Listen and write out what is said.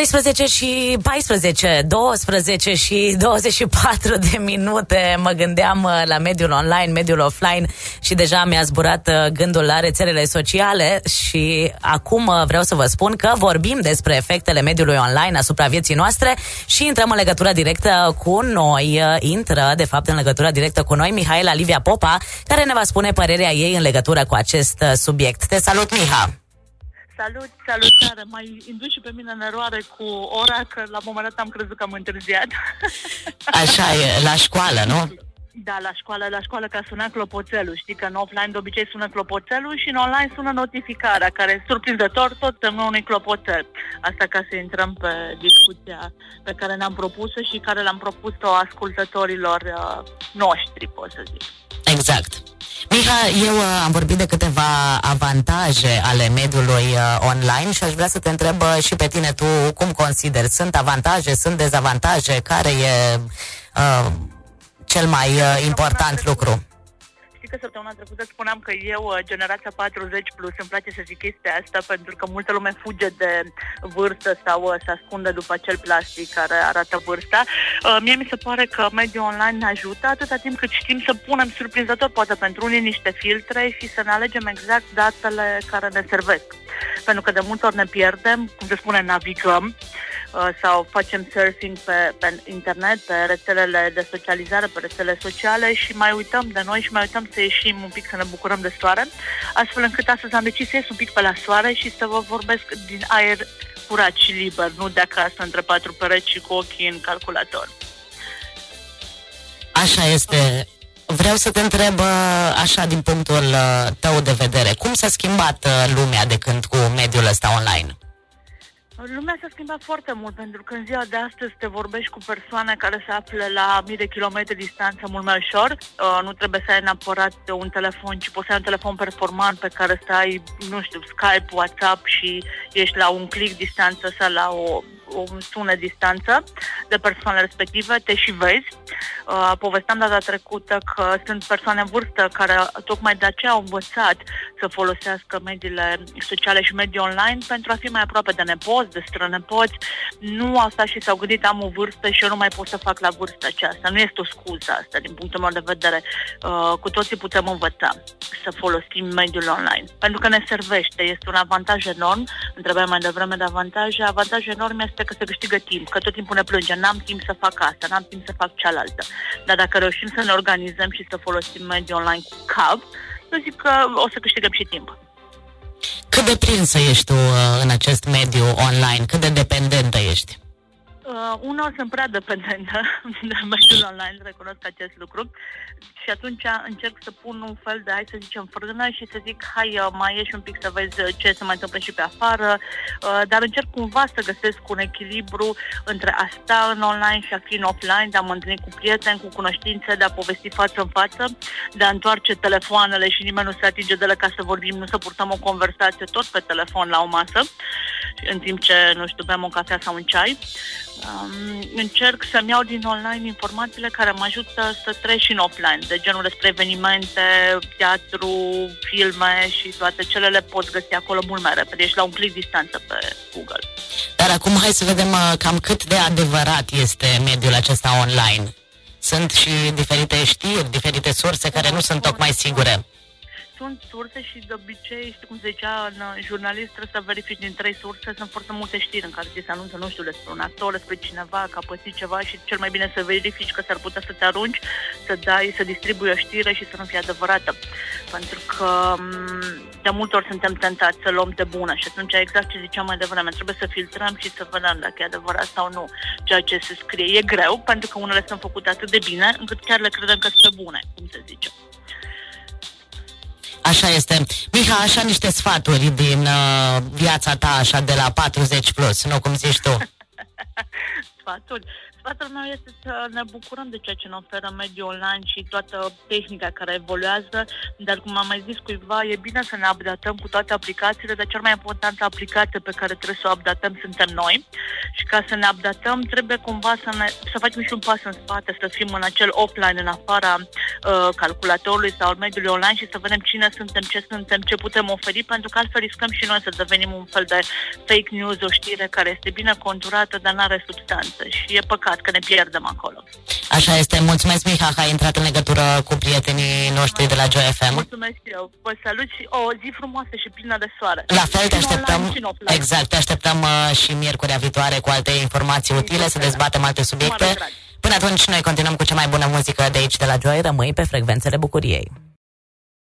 13 și 14, 12 și 24 de minute mă gândeam uh, la mediul online, mediul offline și deja mi-a zburat uh, gândul la rețelele sociale și acum uh, vreau să vă spun că vorbim despre efectele mediului online asupra vieții noastre și intrăm în legătură directă cu noi. Intră, de fapt, în legătură directă cu noi Mihaela Livia Popa, care ne va spune părerea ei în legătură cu acest subiect. Te salut, Miha! Salut, salutare! Mai indus și pe mine în eroare cu ora, că la un moment dat am crezut că am întârziat. Așa e, la școală, nu? Da, la școală, la școală ca suna clopoțelul. Știi că în offline de obicei sună clopoțelul și în online sună notificarea, care surprinzător tot semnul unui clopoțel. Asta ca să intrăm pe discuția pe care ne-am propus și care l-am propus-o ascultătorilor uh, noștri, pot să zic. Exact. Miha, eu uh, am vorbit de câteva avantaje ale mediului uh, online și aș vrea să te întreb uh, și pe tine tu cum consideri. Sunt avantaje, sunt dezavantaje? Care e uh, cel mai uh, important lucru? Că săptămâna trecută spuneam că eu, uh, generația 40 plus, îmi place să zic chestia asta pentru că multă lume fuge de vârstă sau uh, se ascunde după acel plastic care arată vârsta. Uh, mie mi se pare că mediul online ne ajută atâta timp cât știm să punem surprinzător, poate pentru unii, niște filtre și să ne alegem exact datele care ne servesc. Pentru că de multe ori ne pierdem, cum se spune, navigăm Uh, sau facem surfing pe, pe internet, pe rețelele de socializare, pe rețele sociale și mai uităm de noi și mai uităm să ieșim un pic, să ne bucurăm de soare, astfel încât astăzi am decis să ies un pic pe la soare și să vă vorbesc din aer curat și liber, nu de acasă între patru pereți și cu ochii în calculator. Așa este. Vreau să te întreb uh, așa din punctul uh, tău de vedere, cum s-a schimbat lumea de când cu mediul ăsta online? Lumea s-a schimbat foarte mult pentru că în ziua de astăzi te vorbești cu persoane care se află la mii de kilometri distanță mult mai ușor. Uh, nu trebuie să ai neapărat un telefon, ci poți să ai un telefon performant pe care să ai, nu știu, Skype, WhatsApp și ești la un click distanță sau la o o sună distanță de persoanele respective, te și vezi. Uh, povesteam data trecută că sunt persoane în vârstă care tocmai de aceea au învățat să folosească mediile sociale și medii online pentru a fi mai aproape de nepoți, de strănepoți. Nu au stat și s-au gândit am o vârstă și eu nu mai pot să fac la vârsta aceasta. Nu este o scuză asta din punctul meu de vedere. Uh, cu toții putem învăța să folosim mediul online. Pentru că ne servește, este un avantaj enorm. Întrebam mai devreme de avantaje. Avantajul enorm este că se câștigă timp, că tot timpul ne plângem, n-am timp să fac asta, n-am timp să fac cealaltă. Dar dacă reușim să ne organizăm și să folosim mediul online cu cap, eu zic că o să câștigăm și timp. Cât de prinsă ești tu uh, în acest mediu online? Cât de dependentă ești? Uh, una sunt prea dependentă de mediul online, recunosc acest lucru. Și atunci încerc să pun un fel de, hai să zicem, frână și să zic, hai, uh, mai ieși un pic să vezi uh, ce se mai întâmplă și pe afară, uh, dar încerc cumva să găsesc un echilibru între a sta în online și a fi în offline, de a mă întâlni cu prieteni, cu cunoștințe, de a povesti față în față, de a întoarce telefoanele și nimeni nu se atinge de la ca să vorbim, nu să purtăm o conversație tot pe telefon la o masă, în timp ce, nu știu, bem o cafea sau un ceai. Um, încerc să-mi iau din online informațiile care mă ajută să trec și în offline, de genul despre evenimente, teatru, filme și toate cele le poți găsi acolo mult mai repede. Ești la un click distanță pe Google. Dar acum hai să vedem uh, cam cât de adevărat este mediul acesta online. Sunt și diferite știri, diferite surse care nu sunt tocmai sigure sunt surse și de obicei, știi cum se zicea în jurnalist, trebuie să verifici din trei surse, sunt foarte multe știri în care ți se anunță, nu știu, despre un actor, despre cineva, că a pățit ceva și cel mai bine să verifici că s-ar putea să te arunci, să dai, să distribui o știre și să nu fie adevărată. Pentru că mm, de multe ori suntem tentați să luăm de bună și atunci exact ce ziceam mai devreme, trebuie să filtrăm și să vedem dacă e adevărat sau nu ceea ce se scrie. E greu pentru că unele sunt făcute atât de bine încât chiar le credem că sunt bune, cum se zice. Așa este. Miha, așa niște sfaturi din uh, viața ta, așa de la 40 plus, nu cum zici tu. sfaturi? Sfatul meu este să ne bucurăm de ceea ce ne oferă mediul online și toată tehnica care evoluează, dar cum am mai zis cuiva, e bine să ne updatăm cu toate aplicațiile, dar cea mai importantă aplicație pe care trebuie să o updatăm suntem noi. Și ca să ne updatăm trebuie cumva să, ne, să facem și un pas în spate, să fim în acel offline, în afara uh, calculatorului sau mediului online și să vedem cine suntem, ce suntem, ce putem oferi, pentru că altfel riscăm și noi să devenim un fel de fake news, o știre care este bine conturată, dar nu are substanță. Și e păcat că ne pierdem acolo. Așa este. Mulțumesc, Miha, că ai intrat în legătură cu prietenii noștri de la Joy FM. Mulțumesc eu. Vă salut și o zi frumoasă și plină de soare. La fel, te așteptăm. Exact, te așteptăm uh, și miercurea viitoare cu alte informații utile, să dezbatem alte subiecte. Până atunci, noi continuăm cu cea mai bună muzică de aici, de la Joy. Rămâi pe frecvențele bucuriei.